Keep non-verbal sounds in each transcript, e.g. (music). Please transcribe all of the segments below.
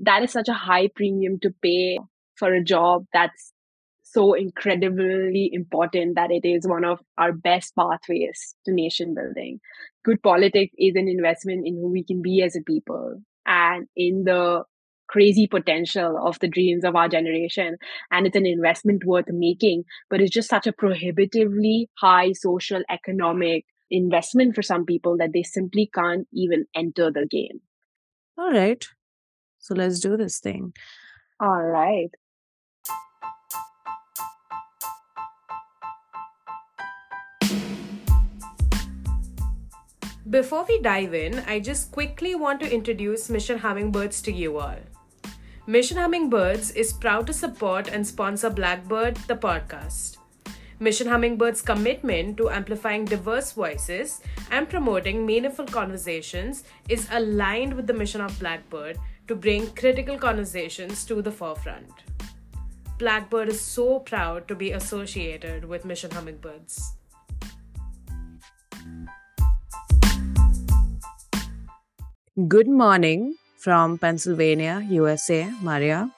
that is such a high premium to pay for a job that's so incredibly important that it is one of our best pathways to nation building. Good politics is an investment in who we can be as a people and in the crazy potential of the dreams of our generation. And it's an investment worth making, but it's just such a prohibitively high social economic investment for some people that they simply can't even enter the game. All right. So let's do this thing. All right. Before we dive in, I just quickly want to introduce Mission Hummingbirds to you all. Mission Hummingbirds is proud to support and sponsor Blackbird, the podcast. Mission Hummingbird's commitment to amplifying diverse voices and promoting meaningful conversations is aligned with the mission of Blackbird to bring critical conversations to the forefront. Blackbird is so proud to be associated with Mission Hummingbirds. Good morning from Pennsylvania, USA, Mariya.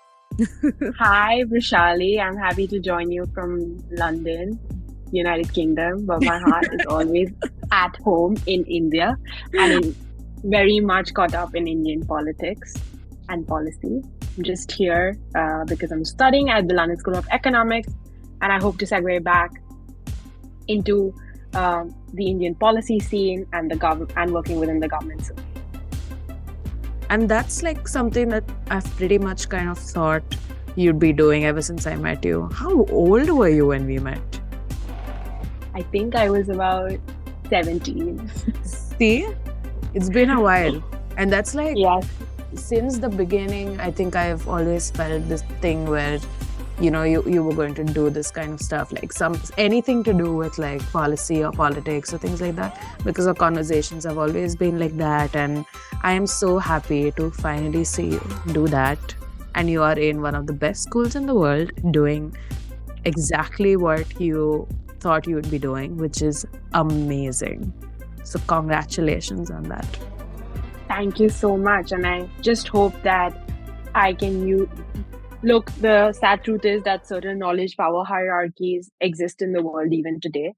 Hi, Vrishali. I'm happy to join you from London, United Kingdom, but my heart is always at home in India and in very much caught up in Indian politics and policy. I'm just here uh, because I'm studying at the London School of Economics, and I hope to segue back into uh, the Indian policy scene and the government and working within the government. Scene and that's like something that I've pretty much kind of thought you'd be doing ever since I met you. How old were you when we met? I think I was about 17. See? It's been a while. (laughs) And that's like, yes. Since the beginning, I think I've always felt this thing where you know you, you were going to do this kind of stuff like some anything to do with like policy or politics or things like that because our conversations have always been like that and i am so happy to finally see you do that and you are in one of the best schools in the world doing exactly what you thought you would be doing which is amazing. So congratulations on that thank you so much and i just hope that i can you Look, the sad truth is that certain knowledge power hierarchies exist in the world even today.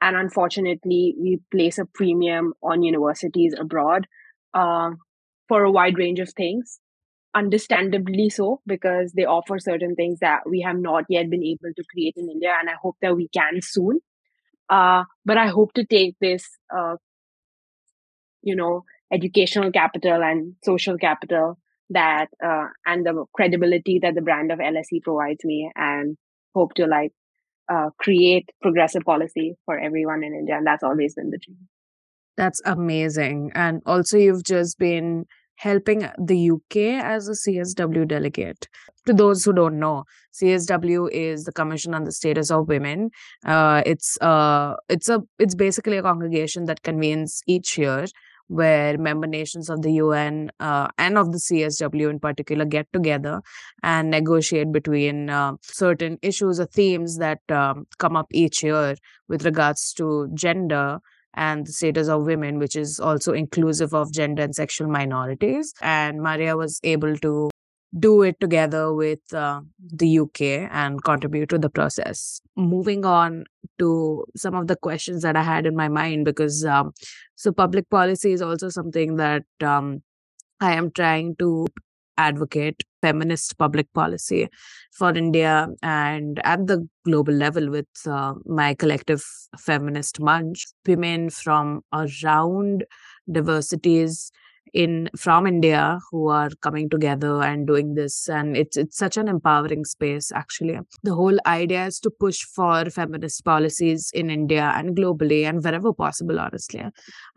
And unfortunately, we place a premium on universities abroad uh, for a wide range of things. Understandably so, because they offer certain things that we have not yet been able to create in India. And I hope that we can soon. Uh, but I hope to take this, uh, you know, educational capital and social capital that uh, and the credibility that the brand of LSE provides me and hope to like uh, create progressive policy for everyone in India. And that's always been the dream. That's amazing. And also, you've just been helping the UK as a CSW delegate. To those who don't know, CSW is the Commission on the Status of Women. Uh, it's uh, it's a it's basically a congregation that convenes each year where member nations of the UN uh, and of the CSW in particular get together and negotiate between uh, certain issues or themes that um, come up each year with regards to gender and the status of women, which is also inclusive of gender and sexual minorities. And Mariya was able to do it together with uh, the UK and contribute to the process. Moving on to some of the questions that I had in my mind, because um, so public policy is also something that um, I am trying to advocate feminist public policy for India and at the global level with uh, my collective feminist munch. Women from around diversities in from India who are coming together and doing this and it's it's such an empowering space actually. The whole idea is to push for feminist policies in India and globally and wherever possible honestly.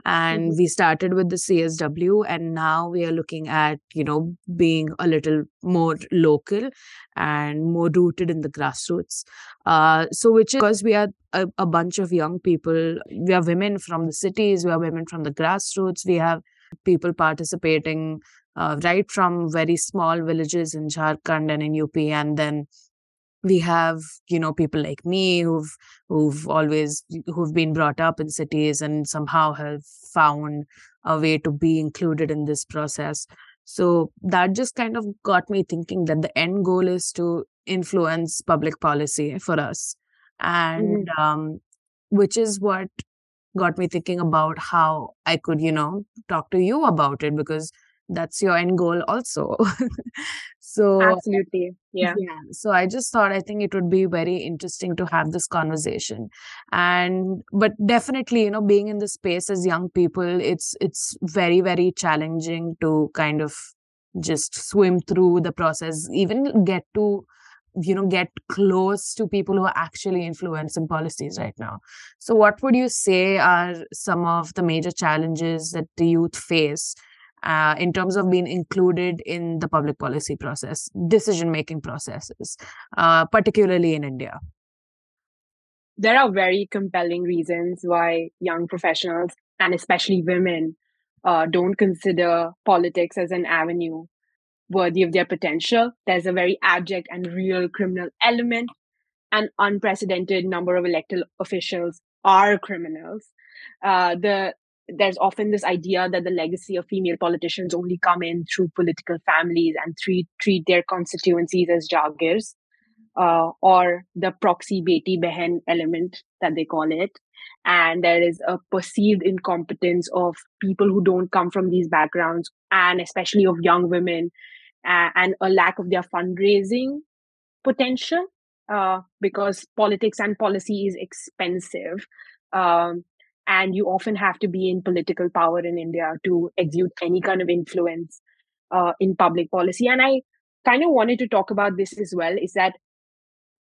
And mm-hmm. we started with the CSW and now we are looking at you know being a little more local and more rooted in the grassroots. Uh, so which is because we are a, a bunch of young people we are women from the cities we are women from the grassroots we have people participating uh, right from very small villages in Jharkhand and in UP, and then we have you know people like me who've who've always who've been brought up in cities and somehow have found a way to be included in this process so that just kind of got me thinking that the end goal is to influence public policy for us and Mhm. um, which is what got me thinking about how i could you know talk to you about it because that's your end goal also (laughs) so Absolutely. (laughs) Yeah. yeah so i just thought i think it would be very interesting to have this conversation and but definitely you know being in the space as young people it's it's very very challenging to kind of just swim through the process even get to you know get close to people who are actually influencing policies right now so what would you say are some of the major challenges that the youth face uh, in terms of being included in the public policy process, decision making processes, uh, particularly in India? There are very compelling reasons why young professionals and especially women uh, don't consider politics as an avenue worthy of their potential. There's a very abject and real criminal element. An unprecedented number of elected officials are criminals. Uh, the there's often this idea that the legacy of female politicians only come in through political families and treat treat their constituencies as jagirs, uh, or the proxy beti behen element that they call it. And there is a perceived incompetence of people who don't come from these backgrounds, and especially of young women, uh, and a lack of their fundraising potential uh, because politics and policy is expensive. Um, and you often have to be in political power in India to exude any kind of influence uh, in public policy. And I kind of wanted to talk about this as well is that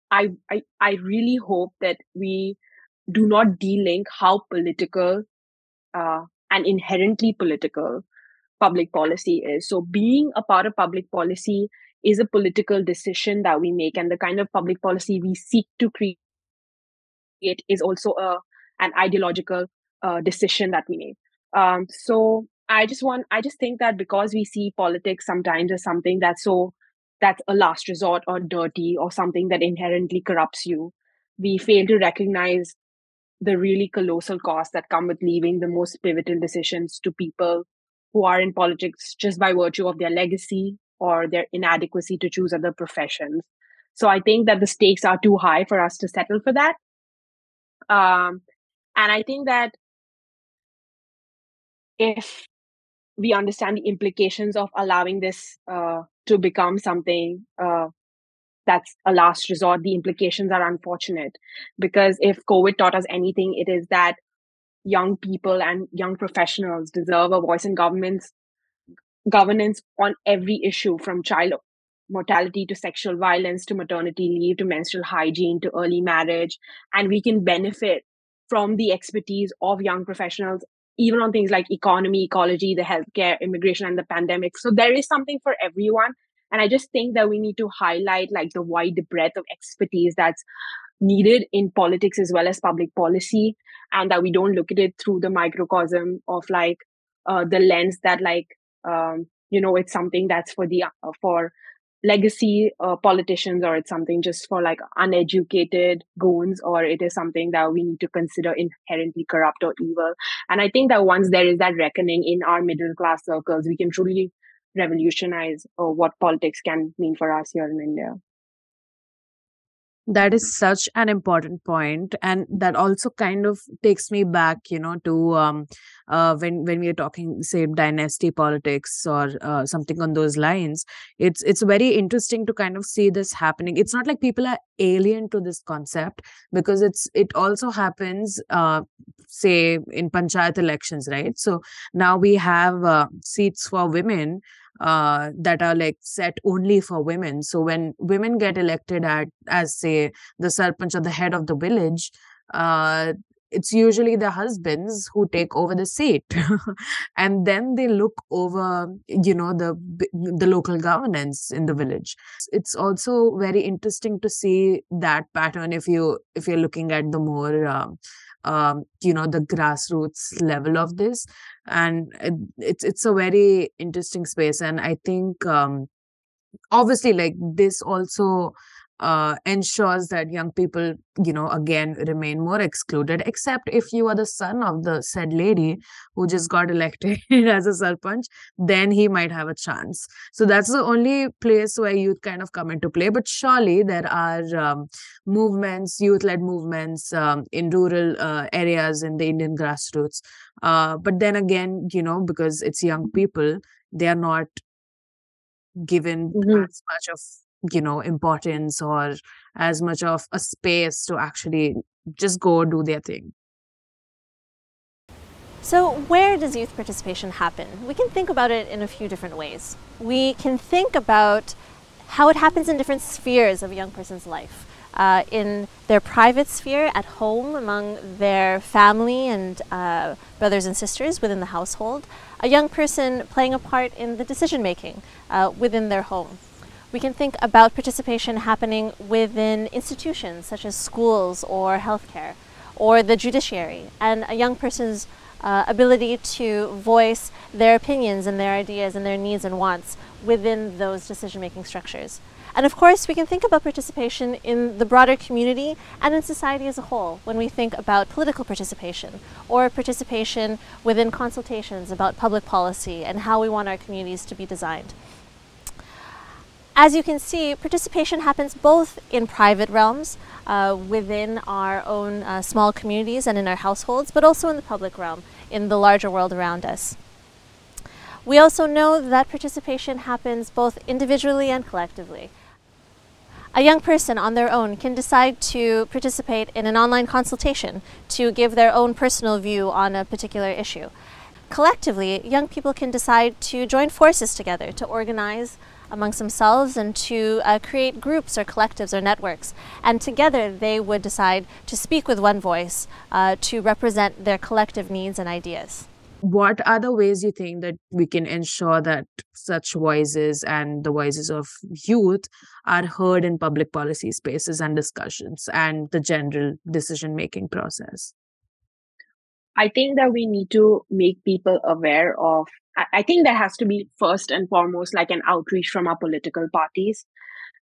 I, I, I really hope that we do not delink how political uh, and inherently political public policy is. So being a part of public policy is a political decision that we make and the kind of public policy we seek to create is also a an ideological uh, decision that we make um, so i just want i just think that because we see politics sometimes as something that's so that's a last resort or dirty or something that inherently corrupts you we fail to recognize the really colossal costs that come with leaving the most pivotal decisions to people who are in politics just by virtue of their legacy or their inadequacy to choose other professions. So I think that the stakes are too high for us to settle for that. Um, and I think that if we understand the implications of allowing this uh, to become something uh, that's a last resort, the implications are unfortunate. Because if COVID taught us anything, it is that young people and young professionals deserve a voice in governments governance on every issue from child mortality to sexual violence to maternity leave to menstrual hygiene to early marriage. And we can benefit from the expertise of young professionals even on things like economy ecology the healthcare immigration and the pandemic. So there is something for everyone and i just think that we need to highlight like the wide breadth of expertise that's needed in politics as well as public policy and that we don't look at it through the microcosm of like uh, the lens that like um, you know it's something that's for the uh, for legacy uh, politicians or it's something just for like uneducated goons or it is something that we need to consider inherently corrupt or evil. And i think that once there is that reckoning in our middle class circles we can truly revolutionize uh, what politics can mean for us here in india. That is such an important point and that also kind of takes me back you know to um uh when when we are talking say dynasty politics or uh, something on those lines it's it's very interesting to kind of see this happening. It's not like people are alien to this concept because it's it also happens uh say in panchayat elections right? So now we have uh, seats for women uh, that are like set only for women. So when women get elected at as say the sarpanch or the head of the village, uh, it's usually the husbands who take over the seat (laughs) and then they look over you know the the local governance in the village it's also very interesting to see that pattern if you if you're looking at the more um, um, you know the grassroots level of this. And it's it's a very interesting space. And i think um, obviously like this also uh, ensures that young people, you know, again remain more excluded, except if you are the son of the said lady who just got elected (laughs) as a sarpanch, then he might have a chance. So that's the only place where youth kind of come into play. But surely there are um, movements, youth led movements um, in rural uh, areas in the Indian grassroots. Uh, but then again, you know, because it's young people, they are not given Mhm. as much of you know importance or as much of a space to actually just go do their thing So, where does youth participation happen? We can think about it in a few different ways. We can think about how it happens in different spheres of a young person's life. Uh, in their private sphere, at home, among their family and uh, brothers and sisters within the household, a young person playing a part in the decision making uh, within their home. We can think about participation happening within institutions such as schools or healthcare or the judiciary, and a young person's uh, ability to voice their opinions and their ideas and their needs and wants within those decision making structures. And of course, we can think about participation in the broader community and in society as a whole when we think about political participation or participation within consultations about public policy and how we want our communities to be designed. As you can see, participation happens both in private realms uh, within our own uh, small communities and in our households, but also in the public realm, in the larger world around us. We also know that participation happens both individually and collectively. A young person on their own can decide to participate in an online consultation to give their own personal view on a particular issue. Collectively, young people can decide to join forces together to organize amongst themselves and to uh, create groups or collectives or networks. And together they would decide to speak with one voice uh, to represent their collective needs and ideas. what are the ways you think that we can ensure that such voices and the voices of youth are heard in public policy spaces and discussions and the general decision making process I think that we need to make people aware of. I, think there has to be first and foremost like an outreach from our political parties.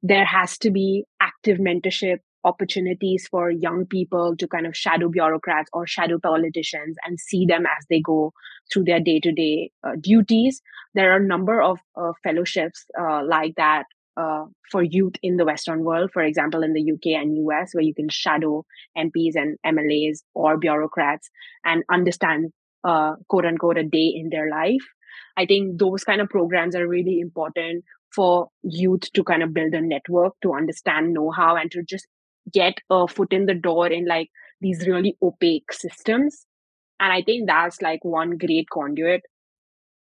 There has to be active mentorship opportunities for young people to kind of shadow bureaucrats or shadow politicians and see them as they go through their day to day duties. There are a number of uh, fellowships uh, like that uh, for youth in the Western world, for example, in the UK and US, where you can shadow MPs and MLAs or bureaucrats and understand, uh, quote unquote, a day in their life. I think those kind of programs are really important for youth to kind of build a network, to understand know how, and to just get a foot in the door in like these really opaque systems. And I think that's like one great conduit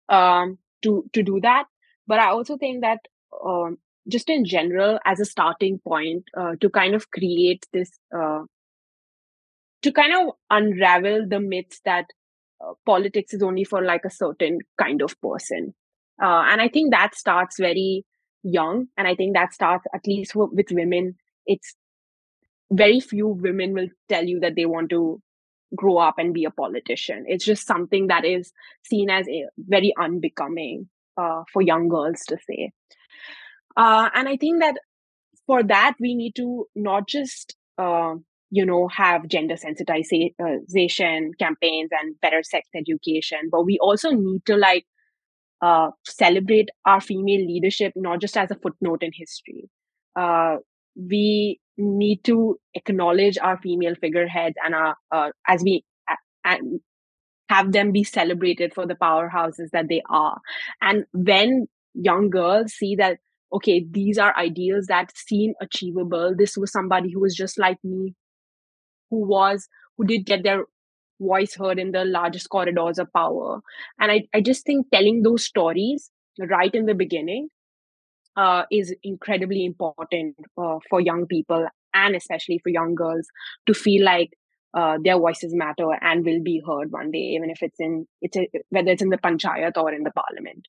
um, to to do that. But I also think that um, just in general, as a starting point, uh, to kind of create this, uh, to kind of unravel the myths that politics is only for like a certain kind of person. Uh, and I think that starts very young. And I think that starts, at least with women, it's very few women will tell you that they want to grow up and be a politician. It's just something that is seen as a, very unbecoming uh, for young girls to say. Uh, and I think that for that, we need to not just, uh, you know, have gender sensitization campaigns and better sex education, but we also need to like uh, celebrate our female leadership, not just as a footnote in history. Uh, we need to acknowledge our female figureheads and our, uh, as we and have them be celebrated for the powerhouses that they are. And when young girls see that okay, these are ideals that seem achievable. This was somebody who was just like me, who was, who did get their voice heard in the largest corridors of power. And I, I just think telling those stories right in the beginning uh, is incredibly important uh, for young people and especially for young girls to feel like uh, their voices matter and will be heard one day, even if it's in it's a, whether it's in the panchayat or in the parliament.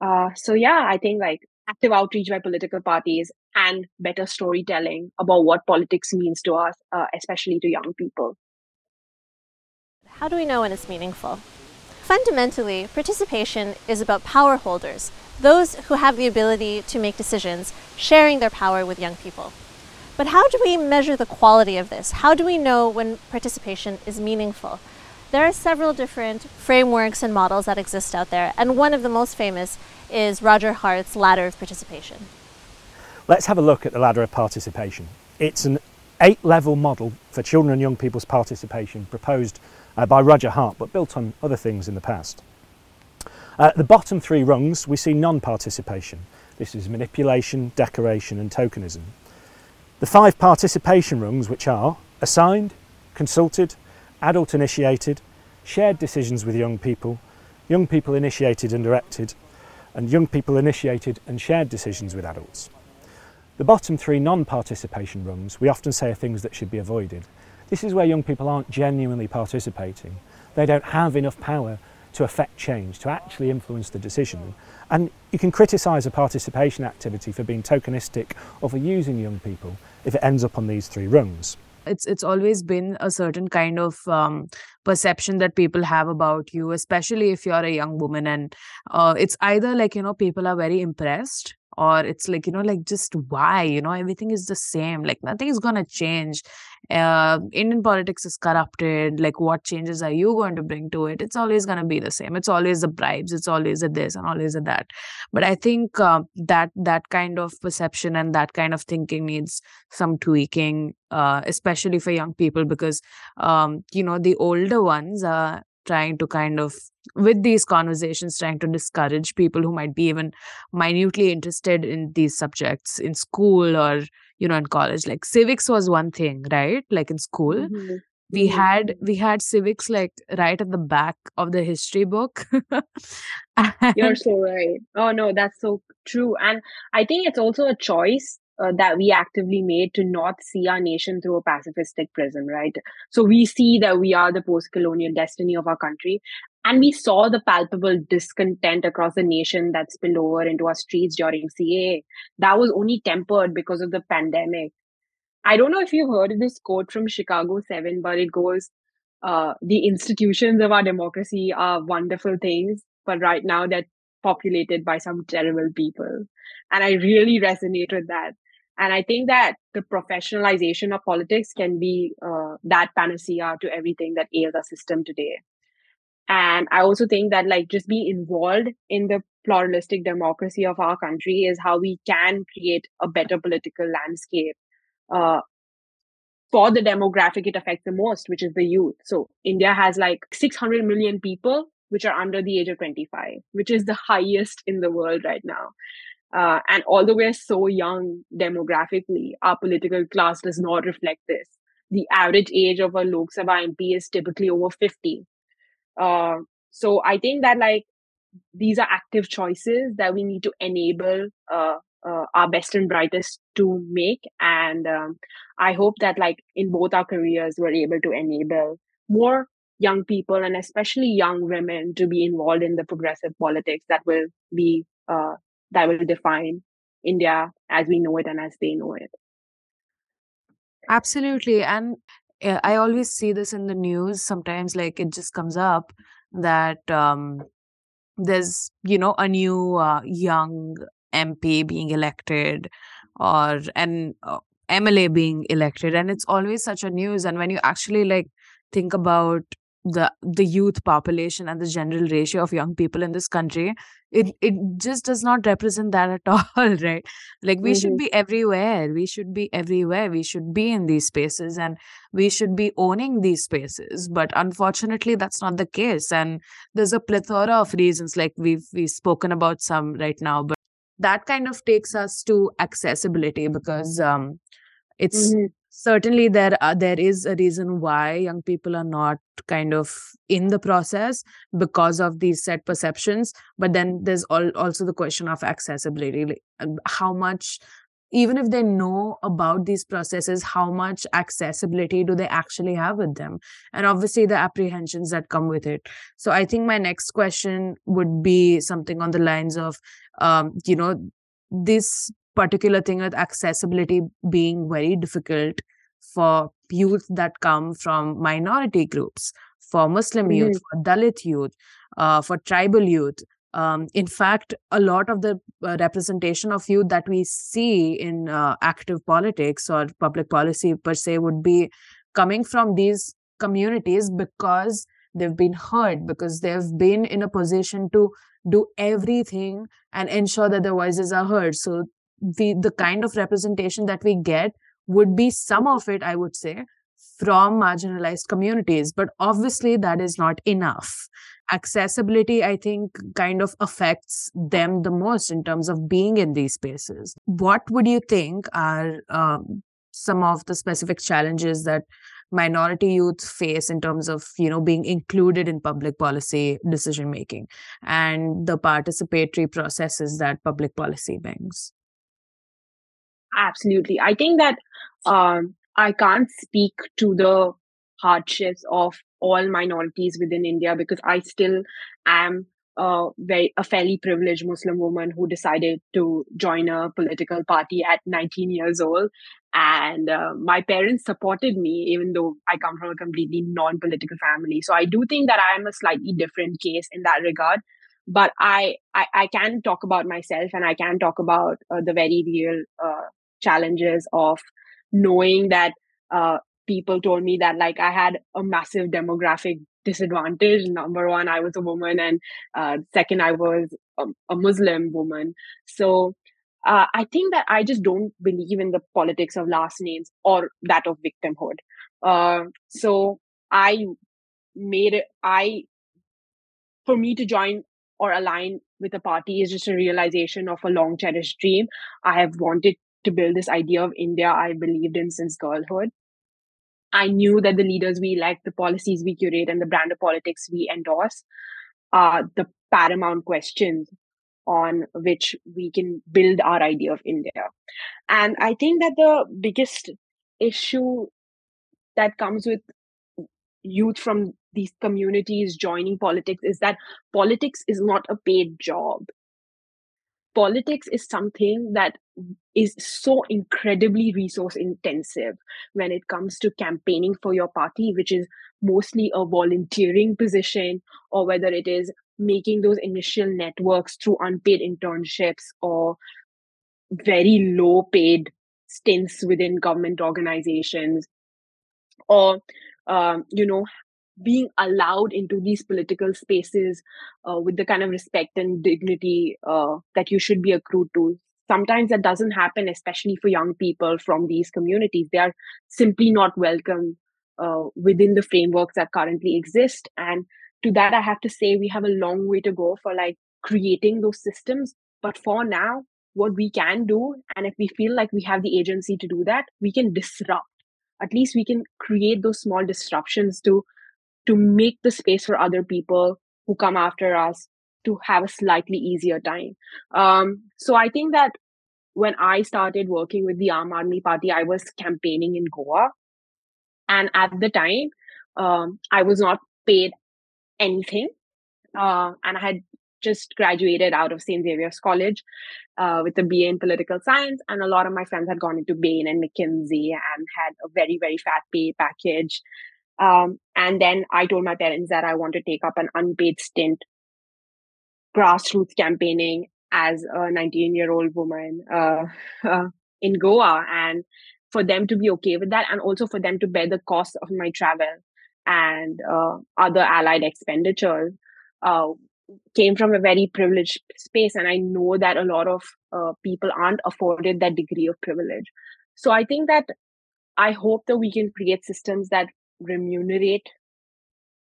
Uh, so yeah, I think like active outreach by political parties and better storytelling about what politics means to us, uh, especially to young people. How do we know when it's meaningful? Fundamentally, participation is about power holders those who have the ability to make decisions, sharing their power with young people. But how do we measure the quality of this? How do we know when participation is meaningful? There are several different frameworks and models that exist out there, and one of the most famous is Roger Hart's ladder of participation. Let's have a look at the ladder of participation. It's an eight level model for children and young people's participation proposed uh, by Roger Hart but built on other things in the past. Uh, the bottom three rungs we see non participation. This is manipulation, decoration, and tokenism. The five participation rungs, which are assigned, consulted, adult initiated, shared decisions with young people, young people initiated and directed, and young people initiated and shared decisions with adults. The bottom three non-participation rungs we often say are things that should be avoided. This is where young people aren't genuinely participating. They don't have enough power to affect change, to actually influence the decision. And you can criticise a participation activity for being tokenistic or for using young people if it ends up on these three rungs it's it's always been a certain kind of um, perception that people have about you especially if you're a young woman and uh, it's either like you know people are very impressed or it's like you know like just why you know everything is the same like nothing is going to change. Uh, indian politics is corrupted like what changes are you going to bring to it? It's always going to be the same. It's always the bribes it's always a this and always a that. But i think uh, that that kind of perception and that kind of thinking needs some tweaking uh, especially for young people because um, you know the older ones are trying to kind of with these conversations trying to discourage people who might be even minutely interested in these subjects in school or you know in college. Like civics was one thing right? Like in school mm-hmm. we mm-hmm. had we had civics like right at the back of the history book. (laughs) You're so right. Oh no that's so true. And i think it's also a choice uh, that we actively made to not see our nation through a pacifistic prism, right? So we see that we are the post colonial destiny of our country. And we saw the palpable discontent across the nation that spilled over into our streets during CAA. That was only tempered because of the pandemic. I don't know if you heard this quote from Chicago 7, but it goes, uh, the institutions of our democracy are wonderful things, but right now they're populated by some terrible people. And I really resonate with that. And I think that the professionalization of politics can be uh, that panacea to everything that ails our system today. And I also think that like just being involved in the pluralistic democracy of our country is how we can create a better political landscape uh, for the demographic it affects the most, which is the youth. So India has like 600 million people which are under the age of 25, which is the highest in the world right now. Uh, and although we're so young demographically, our political class does not reflect this. The average age of a Lok Sabha MP is typically over 50. Uh, so I think that like these are active choices that we need to enable uh, uh, our best and brightest to make. And um, I hope that like in both our careers, we're able to enable more young people and especially young women to be involved in the progressive politics that will be uh, that will define India as we know it and as they know it. Absolutely. And uh, I always see this in the news. Sometimes, like, it just comes up that um, there's, you know, a new uh, young MP being elected or an uh, MLA being elected. And it's always such a news. And when you actually, like, think about the the youth population and the general ratio of young people in this country it it just does not represent that at (laughs) all right? Like we mm-hmm. should be everywhere. We should be everywhere. We should be in these spaces and we should be owning these spaces. But unfortunately that's not the case. And there's a plethora of reasons like we've we've spoken about some right now but that kind of takes us to accessibility because um it's mm-hmm certainly there are, there is a reason why young people are not kind of in the process because of these set perceptions but then there's all, also the question of accessibility like, um, how much even if they know about these processes how much accessibility do they actually have with them? And obviously the apprehensions that come with it. So i think my next question would be something on the lines of um, you know this particular thing with accessibility being very difficult for youth that come from minority groups, for Muslim mm-hmm. youth, for Dalit youth, uh, for tribal youth. um, in fact, a lot of the uh, representation of youth that we see in uh, active politics or public policy per se would be coming from these communities because they've been heard, because they've been in a position to do everything and ensure that their voices are heard. So the the kind of representation that we get would be some of it, I would say, from marginalized communities. But obviously, that is not enough. Accessibility, I think, kind of affects them the most in terms of being in these spaces. What would you think are um, some of the specific challenges that minority youth face in terms of you know being included in public policy decision making and the participatory processes that public policy brings absolutely. I think that um, i can't speak to the hardships of all minorities within india because i still am a very a fairly privileged muslim woman who decided to join a political party at 19 years old. And uh, my parents supported me even though i come from a completely non-political family. So i do think that i am a slightly different case in that regard. But i i, I can talk about myself and i can talk about uh, the very real uh, challenges of knowing that uh, people told me that like I had a massive demographic disadvantage. Number one, I was a woman, and uh, second, I was a, a Muslim woman. So uh, I think that I just don't believe in the politics of last names or that of victimhood. Uh, so I made it. I for me to join or align with a party is just a realization of a long cherished dream. I have wanted to build this idea of India I believed in since girlhood. I knew that the leaders we elect, the policies we curate, and the brand of politics we endorse are the paramount questions on which we can build our idea of India. And I think that the biggest issue that comes with youth from these communities joining politics is that politics is not a paid job politics is something that is so incredibly resource intensive when it comes to campaigning for your party, which is mostly a volunteering position, or whether it is making those initial networks through unpaid internships or very low paid stints within government organizations or um, you know being allowed into these political spaces uh, with the kind of respect and dignity uh, that you should be accrued to. Sometimes that doesn't happen, especially for young people from these communities. They are simply not welcome uh, within the frameworks that currently exist. And to that, I have to say we have a long way to go for like creating those systems. But for now, what we can do, and if we feel like we have the agency to do that, we can disrupt. At least we can create those small disruptions to to make the space for other people who come after us to have a slightly easier time. Um, so I think that when I started working with the Aam Aadmi Party, I was campaigning in Goa. And at the time, um, I was not paid anything. Uh, and I had just graduated out of St. Xavier's College uh, with a BA in political science. And a lot of my friends had gone into Bain and McKinsey and had a very, very fat pay package. Um, and then I told my parents that I want to take up an unpaid stint grassroots campaigning as a 19 year old woman uh, uh, in Goa. And for them to be okay with that, and also for them to bear the cost of my travel and uh, other allied expenditures, uh, came from a very privileged space. And I know that a lot of uh, people aren't afforded that degree of privilege. So I think that I hope that we can create systems that remunerate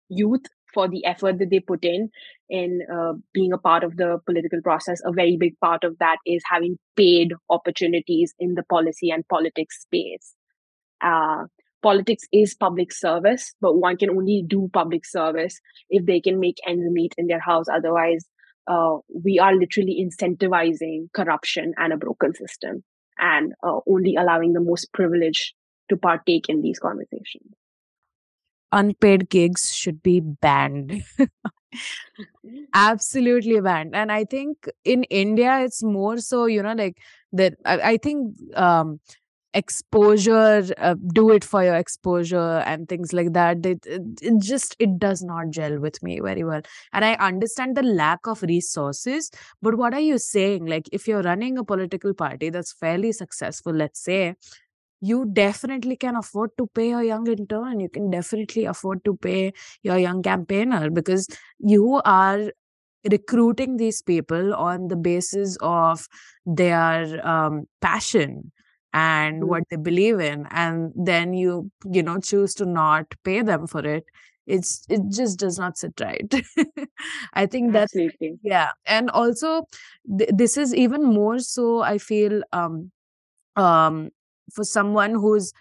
youth for the effort that they put in. In uh, being a part of the political process a very big part of that is having paid opportunities in the policy and politics space. Uh, politics is public service but one can only do public service if they can make ends meet in their house. Otherwise uh, we are literally incentivizing corruption and a broken system and uh, only allowing the most privileged to partake in these conversations unpaid gigs should be banned. Absolutely banned. And I think in India, it's more so, you know, like that. I, I think um, exposure uh, do it for your exposure and things like that it, it, it just it does not gel with me very well and i understand the lack of resources but what are you saying like if you're running a political party that's fairly successful let's say you definitely can afford to pay a young intern you can definitely afford to pay your young campaigner because you are recruiting these people on the basis of their um, passion and Mm. what they believe in and then you you know choose to not pay them for it it's it just does not sit right (laughs) i think that's Absolutely. yeah and also th- this is even more so i feel um um for someone who's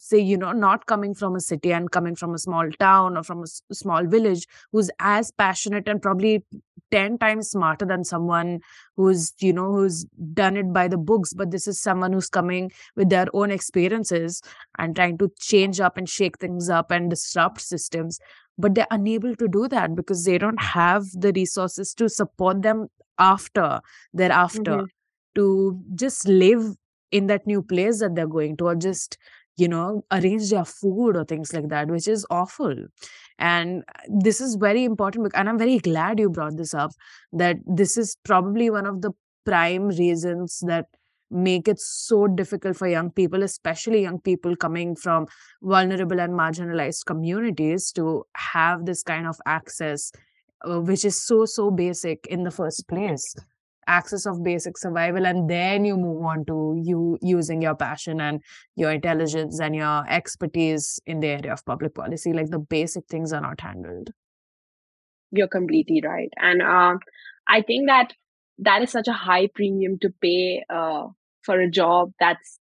say you know not coming from a city and coming from a small town or from a s- small village who's as passionate and probably 10 times smarter than someone who's you know who's done it by the books but this is someone who's coming with their own experiences and trying to change up and shake things up and disrupt systems but they're unable to do that because they don't have the resources to support them after thereafter Mhm. to just live in that new place that they're going to or just you know arrange their food or things like that which is awful. And uh, this is very important and i'm very glad you brought this up that this is probably one of the prime reasons that make it so difficult for young people especially young people coming from vulnerable and marginalized communities to have this kind of access uh, which is so so basic in the first place access of basic survival and then you move on to you using your passion and your intelligence and your expertise in the area of public policy like the basic things are not handled You're completely right. And um, I think that that is such a high premium to pay uh, for a job that's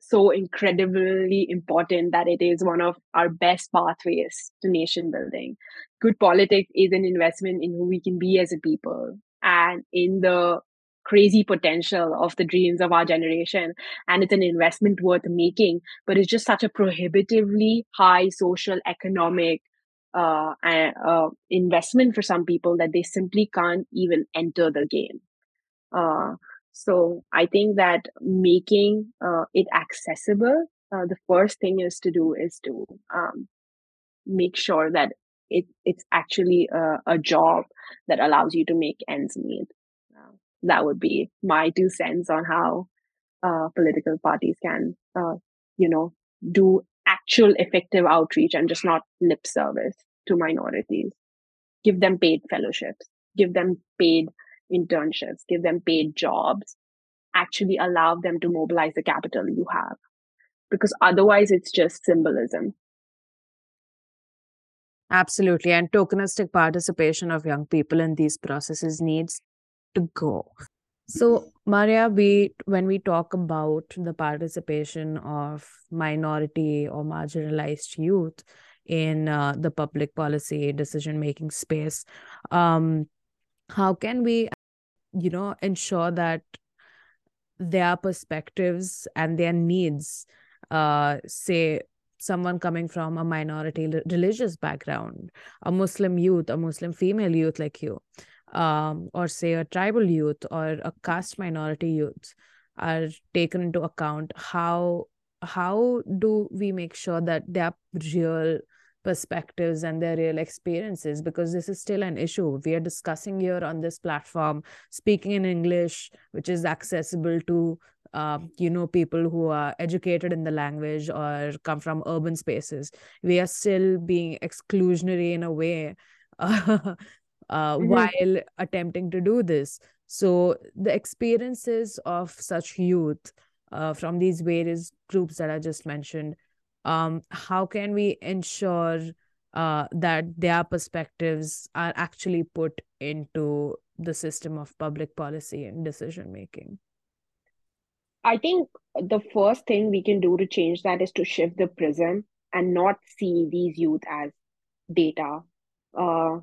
so incredibly important that it is one of our best pathways to nation building. Good politics is an investment in who we can be as a people and in the crazy potential of the dreams of our generation. And it's an investment worth making, but it's just such a prohibitively high social, economic, uh, uh, investment for some people that they simply can't even enter the game. Uh, so I think that making uh, it accessible, uh, the first thing is to do is to um, make sure that it it's actually a, a job that allows you to make ends meet. That would be my two cents on how uh, political parties can, uh, you know, do actual effective outreach and just not lip service to minorities. Give them paid fellowships, give them paid internships, give them paid jobs, actually allow them to mobilize the capital you have. Because otherwise, it's just symbolism. absolutely and tokenistic participation of young people in these processes needs to go. So Mariya we when we talk about the participation of minority or marginalized youth in uh, the public policy decision making space um how can we you know ensure that their perspectives and their needs uh say someone coming from a minority religious background a muslim youth a muslim female youth like you um or say a tribal youth or a caste minority youth are taken into account how how do we make sure that their real perspectives and their real experiences? Because this is still an issue. We are discussing here on this platform speaking in english which is accessible to uh, you know people who are educated in the language or come from urban spaces. We are still being exclusionary in a way (laughs) uh, uh, Mhm. while attempting to do this. So the experiences of such youth uh, from these various groups that i just mentioned um, how can we ensure uh, that their perspectives are actually put into the system of public policy and decision making? I think the first thing we can do to change that is to shift the prism and not see these youth as data, uh,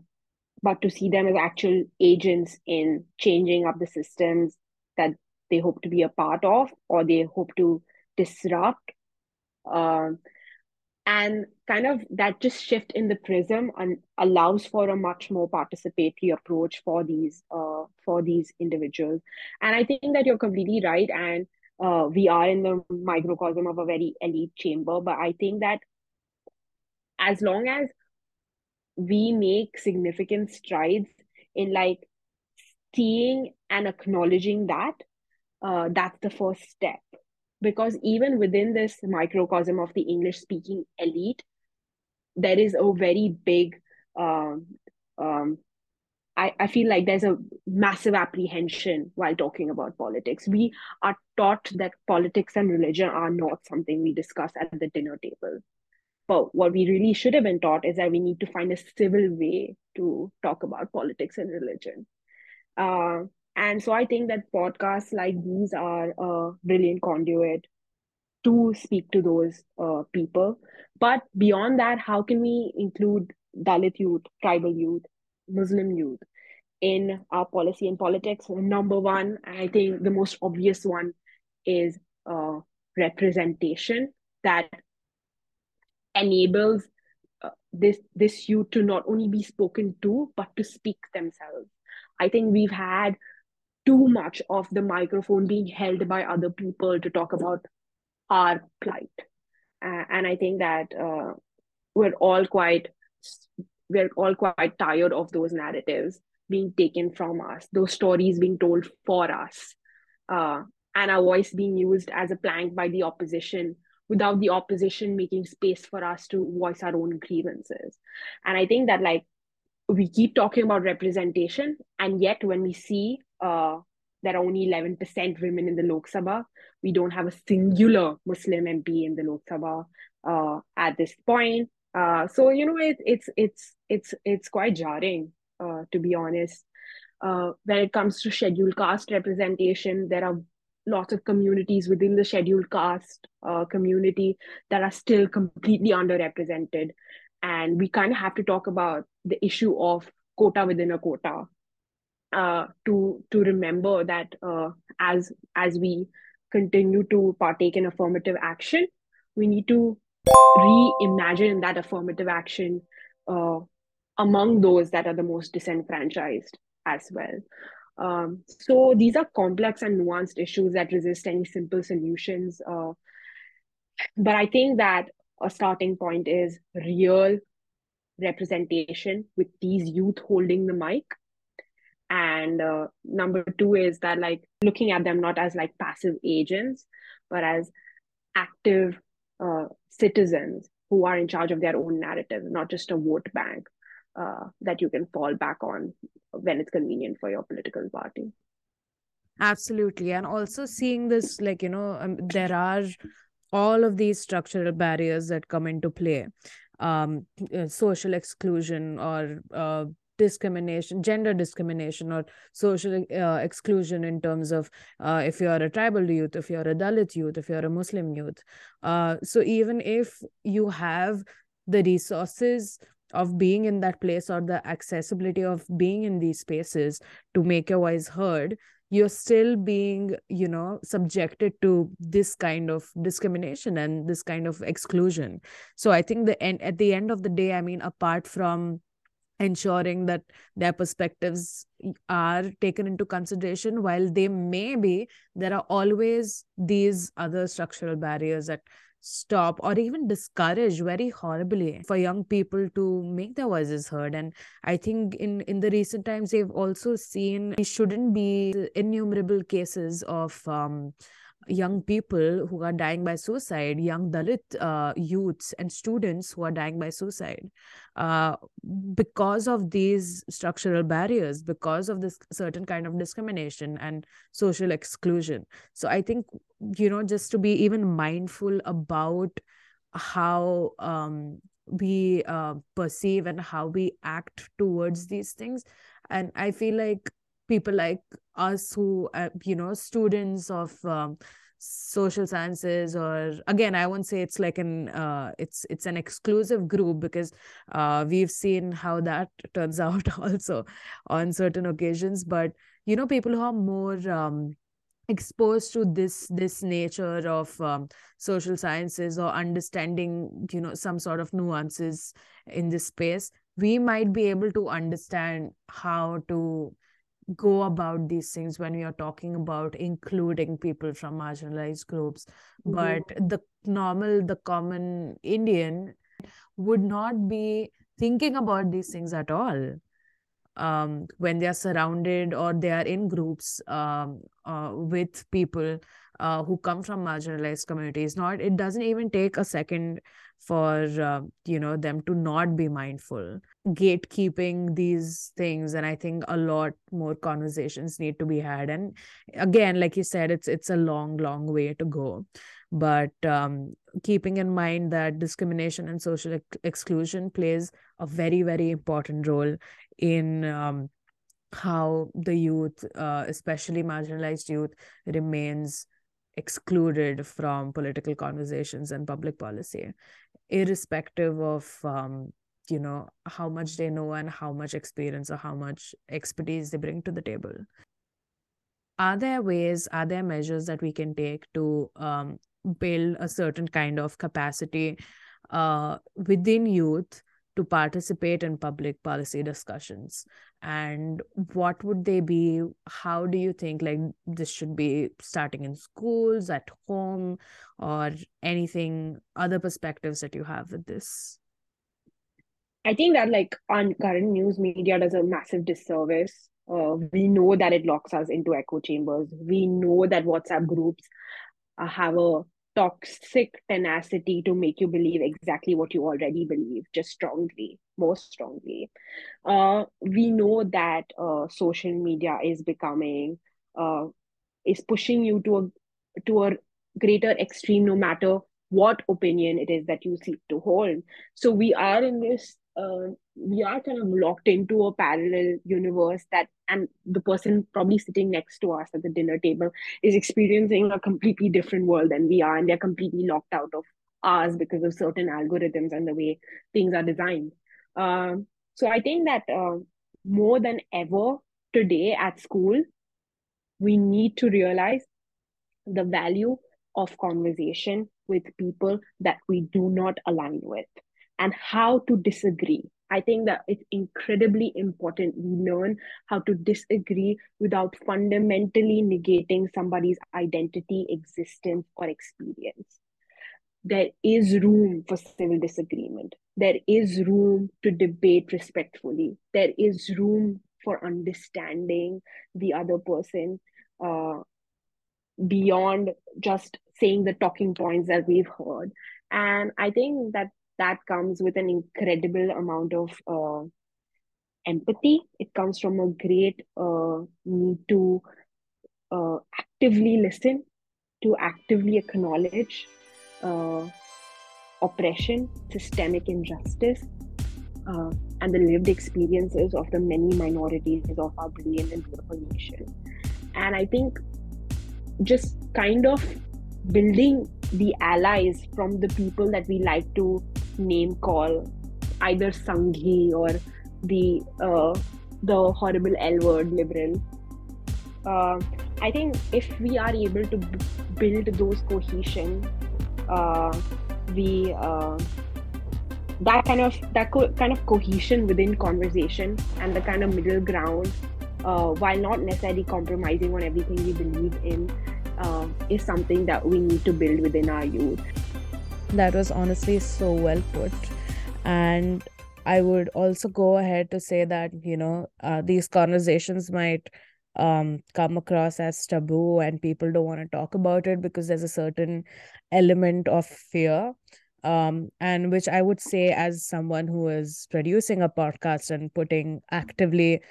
but to see them as actual agents in changing up the systems that they hope to be a part of or they hope to disrupt. Um, and kind of that just shift in the prism and allows for a much more participatory approach for these uh, for these individuals. And I think that you're completely right. And uh, we are in the microcosm of a very elite chamber. But I think that as long as we make significant strides in like seeing and acknowledging that, uh, that's the first step. Because even within this microcosm of the English speaking elite, there is a very big um, um, I, I feel like there's a massive apprehension while talking about politics. We are taught that politics and religion are not something we discuss at the dinner table. But what we really should have been taught is that we need to find a civil way to talk about politics and religion. Uh, and so I think that podcasts like these are a brilliant conduit to speak to those uh, people. But beyond that, how can we include Dalit youth, tribal youth, Muslim youth in our policy and politics? Number one, I think the most obvious one is uh, representation that enables uh, this this youth to not only be spoken to but to speak themselves. I think we've had too much of the microphone being held by other people to talk about our plight, uh, and I think that uh, we're all quite we're all quite tired of those narratives being taken from us, those stories being told for us, uh, and our voice being used as a plank by the opposition without the opposition making space for us to voice our own grievances. And I think that like we keep talking about representation, and yet when we see uh, there are only 11% women in the Lok Sabha, we don't have a singular Muslim MP in the Lok Sabha uh, at this point. Uh, so you know it, it's it's it's it's quite jarring uh, to be honest. Uh, when it comes to scheduled caste representation, there are lots of communities within the scheduled caste uh, community that are still completely underrepresented. And we kind of have to talk about the issue of quota within a quota uh, to to remember that uh, as as we continue to partake in affirmative action we need to reimagine that affirmative action uh, among those that are the most disenfranchised as well um, so these are complex and nuanced issues that resist any simple solutions. Uh, but I think that a starting point is real representation with these youth holding the mic. And uh, number two is that like looking at them not as like passive agents, but as active uh, citizens who are in charge of their own narrative, not just a vote bank uh, that you can fall back on when it's convenient for your political party. Absolutely. And also seeing this like you know um, there are all of these structural barriers that come into play. Um uh, social exclusion or uh, discrimination gender discrimination or social uh, exclusion in terms of uh, if you're a tribal youth if you're a dalit youth if you're a muslim youth. Uh, so even if you have the resources of being in that place or the accessibility of being in these spaces to make your voice heard you're still being you know subjected to this kind of discrimination and this kind of exclusion. So i think the end at the end of the day i mean apart from ensuring that their perspectives are taken into consideration while they may be there are always these other structural barriers that stop or even discourage very horribly for young people to make their voices heard. And i think in in the recent times they've also seen it shouldn't be innumerable cases of um, young people who are dying by suicide, young Dalit uh, youths and students who are dying by suicide uh, because of these structural barriers, because of this certain kind of discrimination and social exclusion. So I think, you know, just to be even mindful about how um, we uh, perceive and how we act towards these things. And I feel like people like us who uh, you know students of um, social sciences or again i won't say it's like an uh, it's it's an exclusive group because uh, we've seen how that turns (laughs) out also on certain occasions. But you know people who are more um, exposed to this this nature of um, social sciences or understanding you know some sort of nuances in this space we might be able to understand how to go about these things when we are talking about including people from marginalized groups mm-hmm. but the normal the common indian would not be thinking about these things at all um, when they are surrounded or they are in groups um, uh, with people uh, who come from marginalized communities not it doesn't even take a second for uh, you know them to not be mindful. Gatekeeping these things and i think a lot more conversations need to be had. And again like you said it's it's a long long way to go. But um, keeping in mind that discrimination and social ex- exclusion plays a very very important role in um, how the youth uh, especially marginalized youth remains excluded from political conversations and public policy irrespective of um, you know how much they know and how much experience or how much expertise they bring to the table. Are there ways are there measures that we can take to um, build a certain kind of capacity uh, within youth to participate in public policy discussions? And what would they be? How do you think like this should be starting in schools at home or anything other perspectives that you have with this? I think that like on current news media does a massive disservice. Uh, we know that it locks us into echo chambers. We know that whatsapp groups uh, have a toxic tenacity to make you believe exactly what you already believe, just strongly, more strongly. Uh, we know that uh, social media is becoming, uh, is pushing you to a to a greater extreme, no matter what opinion it is that you seek to hold. So we are in this uh, we are kind of locked into a parallel universe that and the person probably sitting next to us at the dinner table is experiencing a completely different world than we are and they're completely locked out of ours because of certain algorithms and the way things are designed um, so i think that uh, more than ever today at school we need to realize the value of conversation with people that we do not align with and how to disagree. I think that it's incredibly important we learn how to disagree without fundamentally negating somebody's identity, existence, or experience. There is room for civil disagreement. There is room to debate respectfully. There is room for understanding the other person uh, beyond just saying the talking points that we've heard. And I think that that comes with an incredible amount of uh, empathy. It comes from a great uh, need to uh, actively listen, to actively acknowledge uh, oppression, systemic injustice, uh, and the lived experiences of the many minorities of our brilliant and beautiful nation. And I think just kind of building the allies from the people that we like to name call either Sanghi or the uh, the horrible L word liberal. Uh, I think if we are able to b- build those cohesion, uh, we uh, that kind of that co- kind of cohesion within conversation and the kind of middle ground, uh, while not necessarily compromising on everything we believe in, uh, is something that we need to build within our youth that was honestly so well put. And i would also go ahead to say that you know uh, these conversations might um, come across as taboo and people don't want to talk about it because there's a certain element of fear. Um, and which i would say as someone who is producing a podcast and putting actively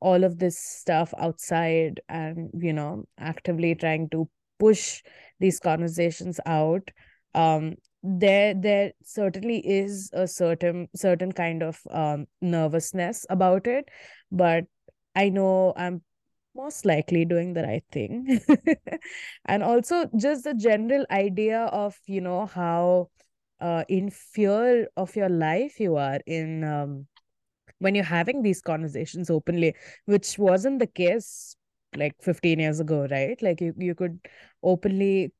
all of this stuff outside and you know actively trying to push these conversations out um there there certainly is a certain certain kind of um nervousness about it but i know i'm most likely doing the right thing. (laughs) And also just the general idea of you know how uh, in fear of your life you are in um, when you're having these conversations openly which wasn't the case like 15 years ago right? Like you, you could openly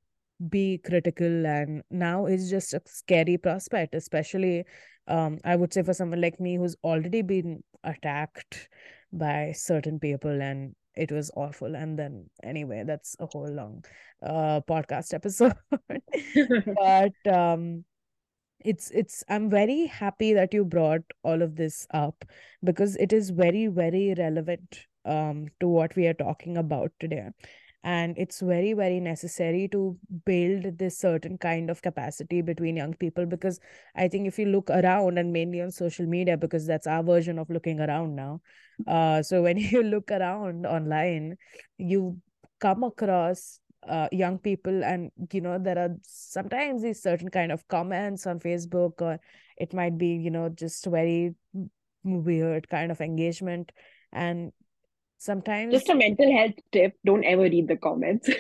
be critical and now it's just a scary prospect especially um i would say for someone like me who's already been attacked by certain people and it was awful. And then anyway that's a whole long uh podcast episode. (laughs) (laughs) But um it's it's i'm very happy that you brought all of this up because it is very very relevant um to what we are talking about today and it's very very necessary to build this certain kind of capacity between young people because i think if you look around and mainly on social media because that's our version of looking around now uh, so when (laughs) you look around online you come across uh, young people and you know there are sometimes these certain kind of comments on facebook or it might be you know just very weird kind of engagement. And sometimes just a mental health tip don't ever read the comments. (laughs)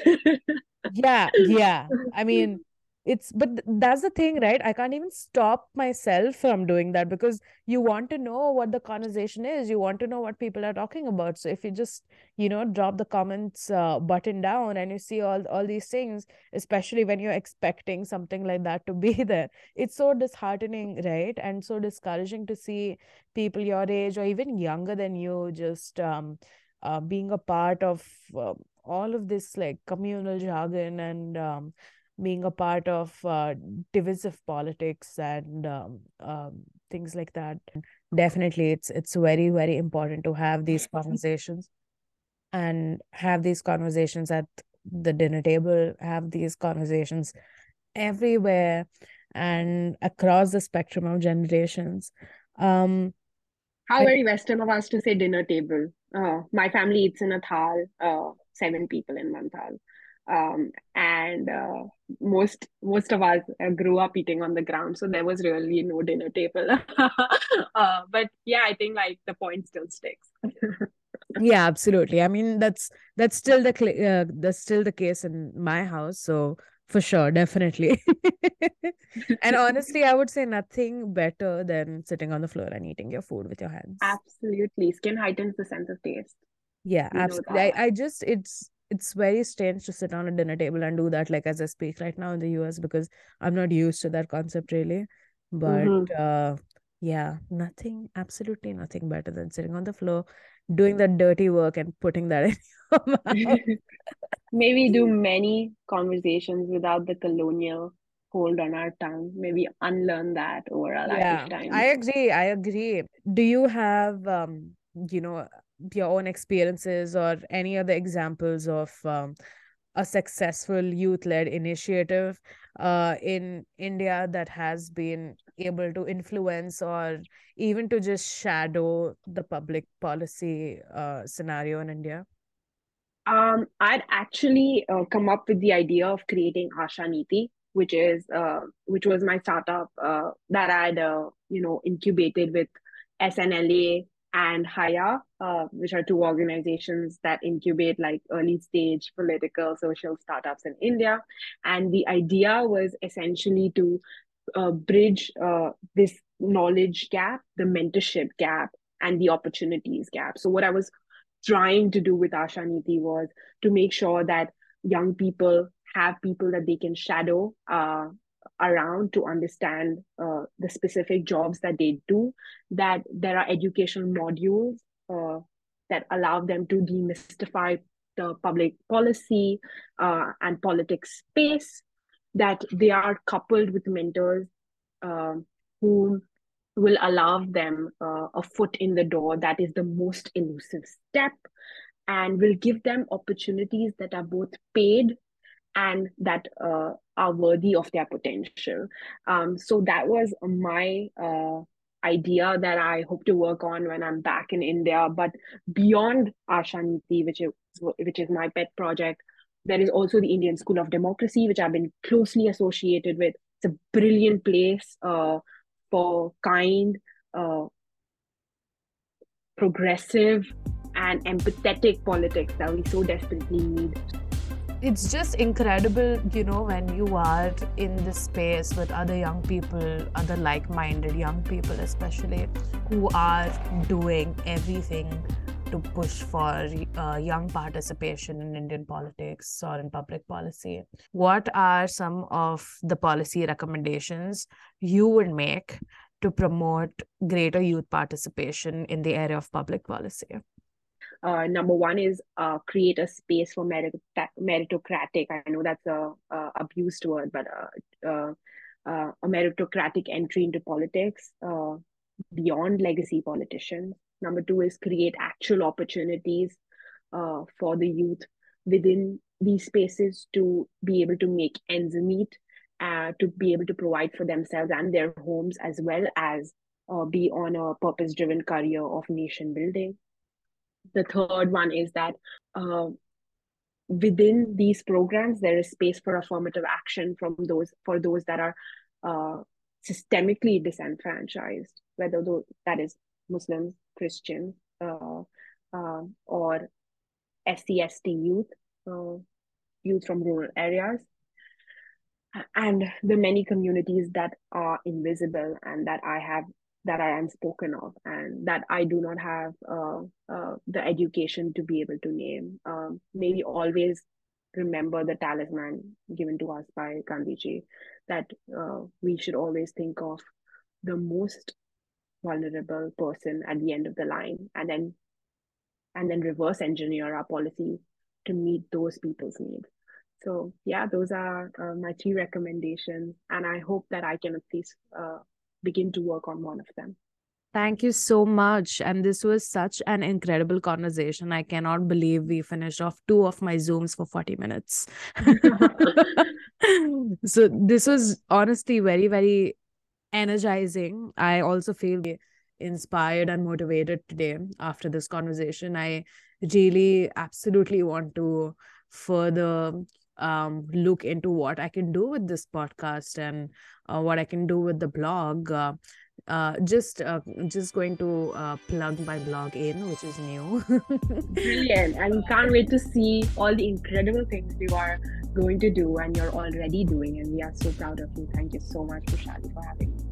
Yeah yeah. I mean it's but that's the thing right? I can't even stop myself from doing that because you want to know what the conversation is. You want to know what people are talking about. So if you just you know drop the comments uh, button down and you see all all these things especially when you're expecting something like that to be (laughs) there it's so disheartening right? And so discouraging to see people your age or even younger than you just um uh, being a part of uh, all of this like communal jargon and um, being a part of uh, divisive politics and um, um, things like that. Definitely it's it's very very important to have these conversations and have these conversations at the dinner table have these conversations everywhere and across the spectrum of generations. Um how I- very western of us to say dinner table uh, my family eats in a thal uh, seven people in one thal um, and uh, most most of us uh, grew up eating on the ground so there was really no dinner table. (laughs) Uh, but yeah i think like the point still sticks. (laughs) Yeah absolutely. I mean that's that's still the uh, that's still the case in my house. So for sure definitely. (laughs) And honestly i would say nothing better than sitting on the floor and eating your food with your hands. Absolutely. Skin heightens the sense of taste. Yeah absolutely. I. I just it's it's very strange to sit on a dinner table and do that like as i speak right now in the us because i'm not used to that concept really. But Mhm. uh yeah nothing absolutely nothing better than sitting on the floor doing the dirty work and putting that (laughs) in your mouth Maybe do many conversations without the colonial hold on our tongue. Maybe unlearn that over a yeah lifetime. i agree i agree do you have um you know your own experiences or any other examples of um, a successful youth-led initiative uh, in india that has been able to influence or even to just shadow the public policy uh, scenario in india? Um, I'd actually uh, come up with the idea of creating Asha Niti, which is uh, which was my startup uh, that I'd uh, you know incubated with SNLA and Haya, uh, which are two organizations that incubate like early stage political social startups in India. And the idea was essentially to uh, bridge uh, this knowledge gap, the mentorship gap, and the opportunities gap. So what I was trying to do with Asha Niti was to make sure that young people have people that they can shadow uh, around to understand uh, the specific jobs that they do, that there are educational modules uh, that allow them to demystify the public policy uh, and politics space, that they are coupled with mentors um who will allow them uh, a foot in the door that is the most elusive step and will give them opportunities that are both paid and that uh, are worthy of their potential. Um, so that was my uh, idea that I hope to work on when I'm back in India. But beyond Asha Niti, which is which is my pet project, there is also the Indian School of Democracy, which I've been closely associated with. It's a brilliant place uh, for kind, uh, progressive, and empathetic politics that we so desperately need. It's just incredible you know when you are in this space with other young people other like-minded young people especially who are doing everything to push for uh, young participation in indian politics or in public policy. What are some of the policy recommendations you would make to promote greater youth participation in the area of public policy Uh, number one is uh, create a space for merit- meritocratic. I know that's a, a abused word, but uh, uh, uh, a meritocratic entry into politics beyond legacy politicians. Number two is create actual opportunities for the youth within these spaces to be able to make ends meet, uh, to be able to provide for themselves and their homes, as well as uh, be on a purpose driven career of nation building. The third one is that uh, within these programs, there is space for affirmative action from those for those that are uh, systemically disenfranchised, whether those, that is Muslims, Christians, uh, uh, or SCST youth, uh, youth from rural areas, and the many communities that are invisible and that I have that I am spoken of and that I do not have uh, uh, the education to be able to name. Um, maybe always remember the talisman given to us by Gandhiji that uh, we should always think of the most vulnerable person at the end of the line and then and then reverse engineer our policy to meet those people's needs. So yeah, those are uh, my three recommendations, and I hope that I can at least uh, begin to work on one of them. Thank you so much. And this was such an incredible conversation. I cannot believe we finished off two of my Zooms for 40 minutes. (laughs) so, this was honestly very, very energizing. I also feel inspired and motivated today after this conversation. I really absolutely want to further um, look into what I can do with this podcast and uh, what I can do with the blog. Uh, uh, just uh, just going to uh, plug my blog in, which is new. Brilliant! And (laughs) can't wait to see all the incredible things you are going to do and you're already doing, and we are so proud of you. Thank you so much, Vishali, for having me.